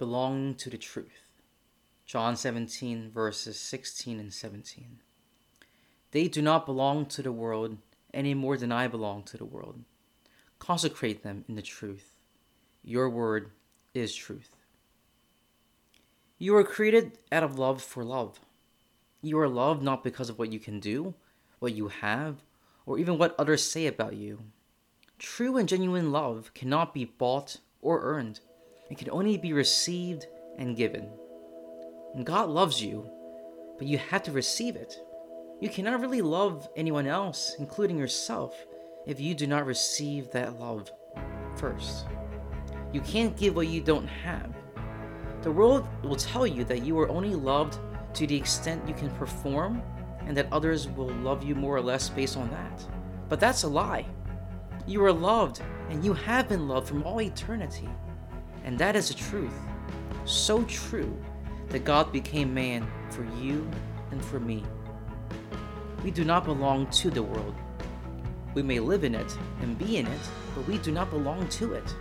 belonging to the truth. John 17, verses 16 and 17. They do not belong to the world any more than I belong to the world. Consecrate them in the truth. Your word is truth. You are created out of love for love. You are loved not because of what you can do, what you have, or even what others say about you. True and genuine love cannot be bought or earned. It can only be received and given. And God loves you, but you have to receive it. You cannot really love anyone else, including yourself, if you do not receive that love first. You can't give what you don't have. The world will tell you that you are only loved to the extent you can perform and that others will love you more or less based on that. But that's a lie. You are loved and you have been loved from all eternity. And that is the truth. So true that God became man for you and for me. We do not belong to the world. We may live in it and be in it, but we do not belong to it.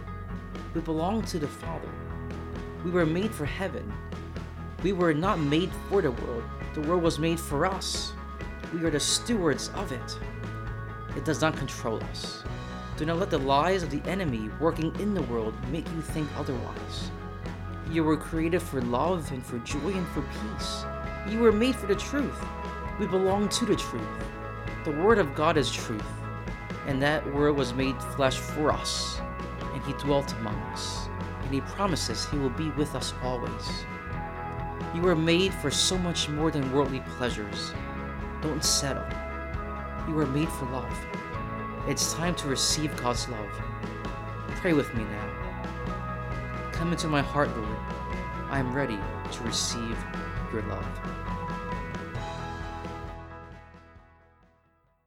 We belong to the Father. We were made for heaven. We were not made for the world. The world was made for us. We are the stewards of it. It does not control us. Do not let the lies of the enemy working in the world make you think otherwise. You were created for love and for joy and for peace. You were made for the truth. We belong to the truth. The Word of God is truth, and that Word was made flesh for us, and He dwelt among us, and He promises He will be with us always. You were made for so much more than worldly pleasures. Don't settle. You were made for love. It's time to receive God's love. Pray with me now. Come into my heart, Lord. I am ready to receive your love.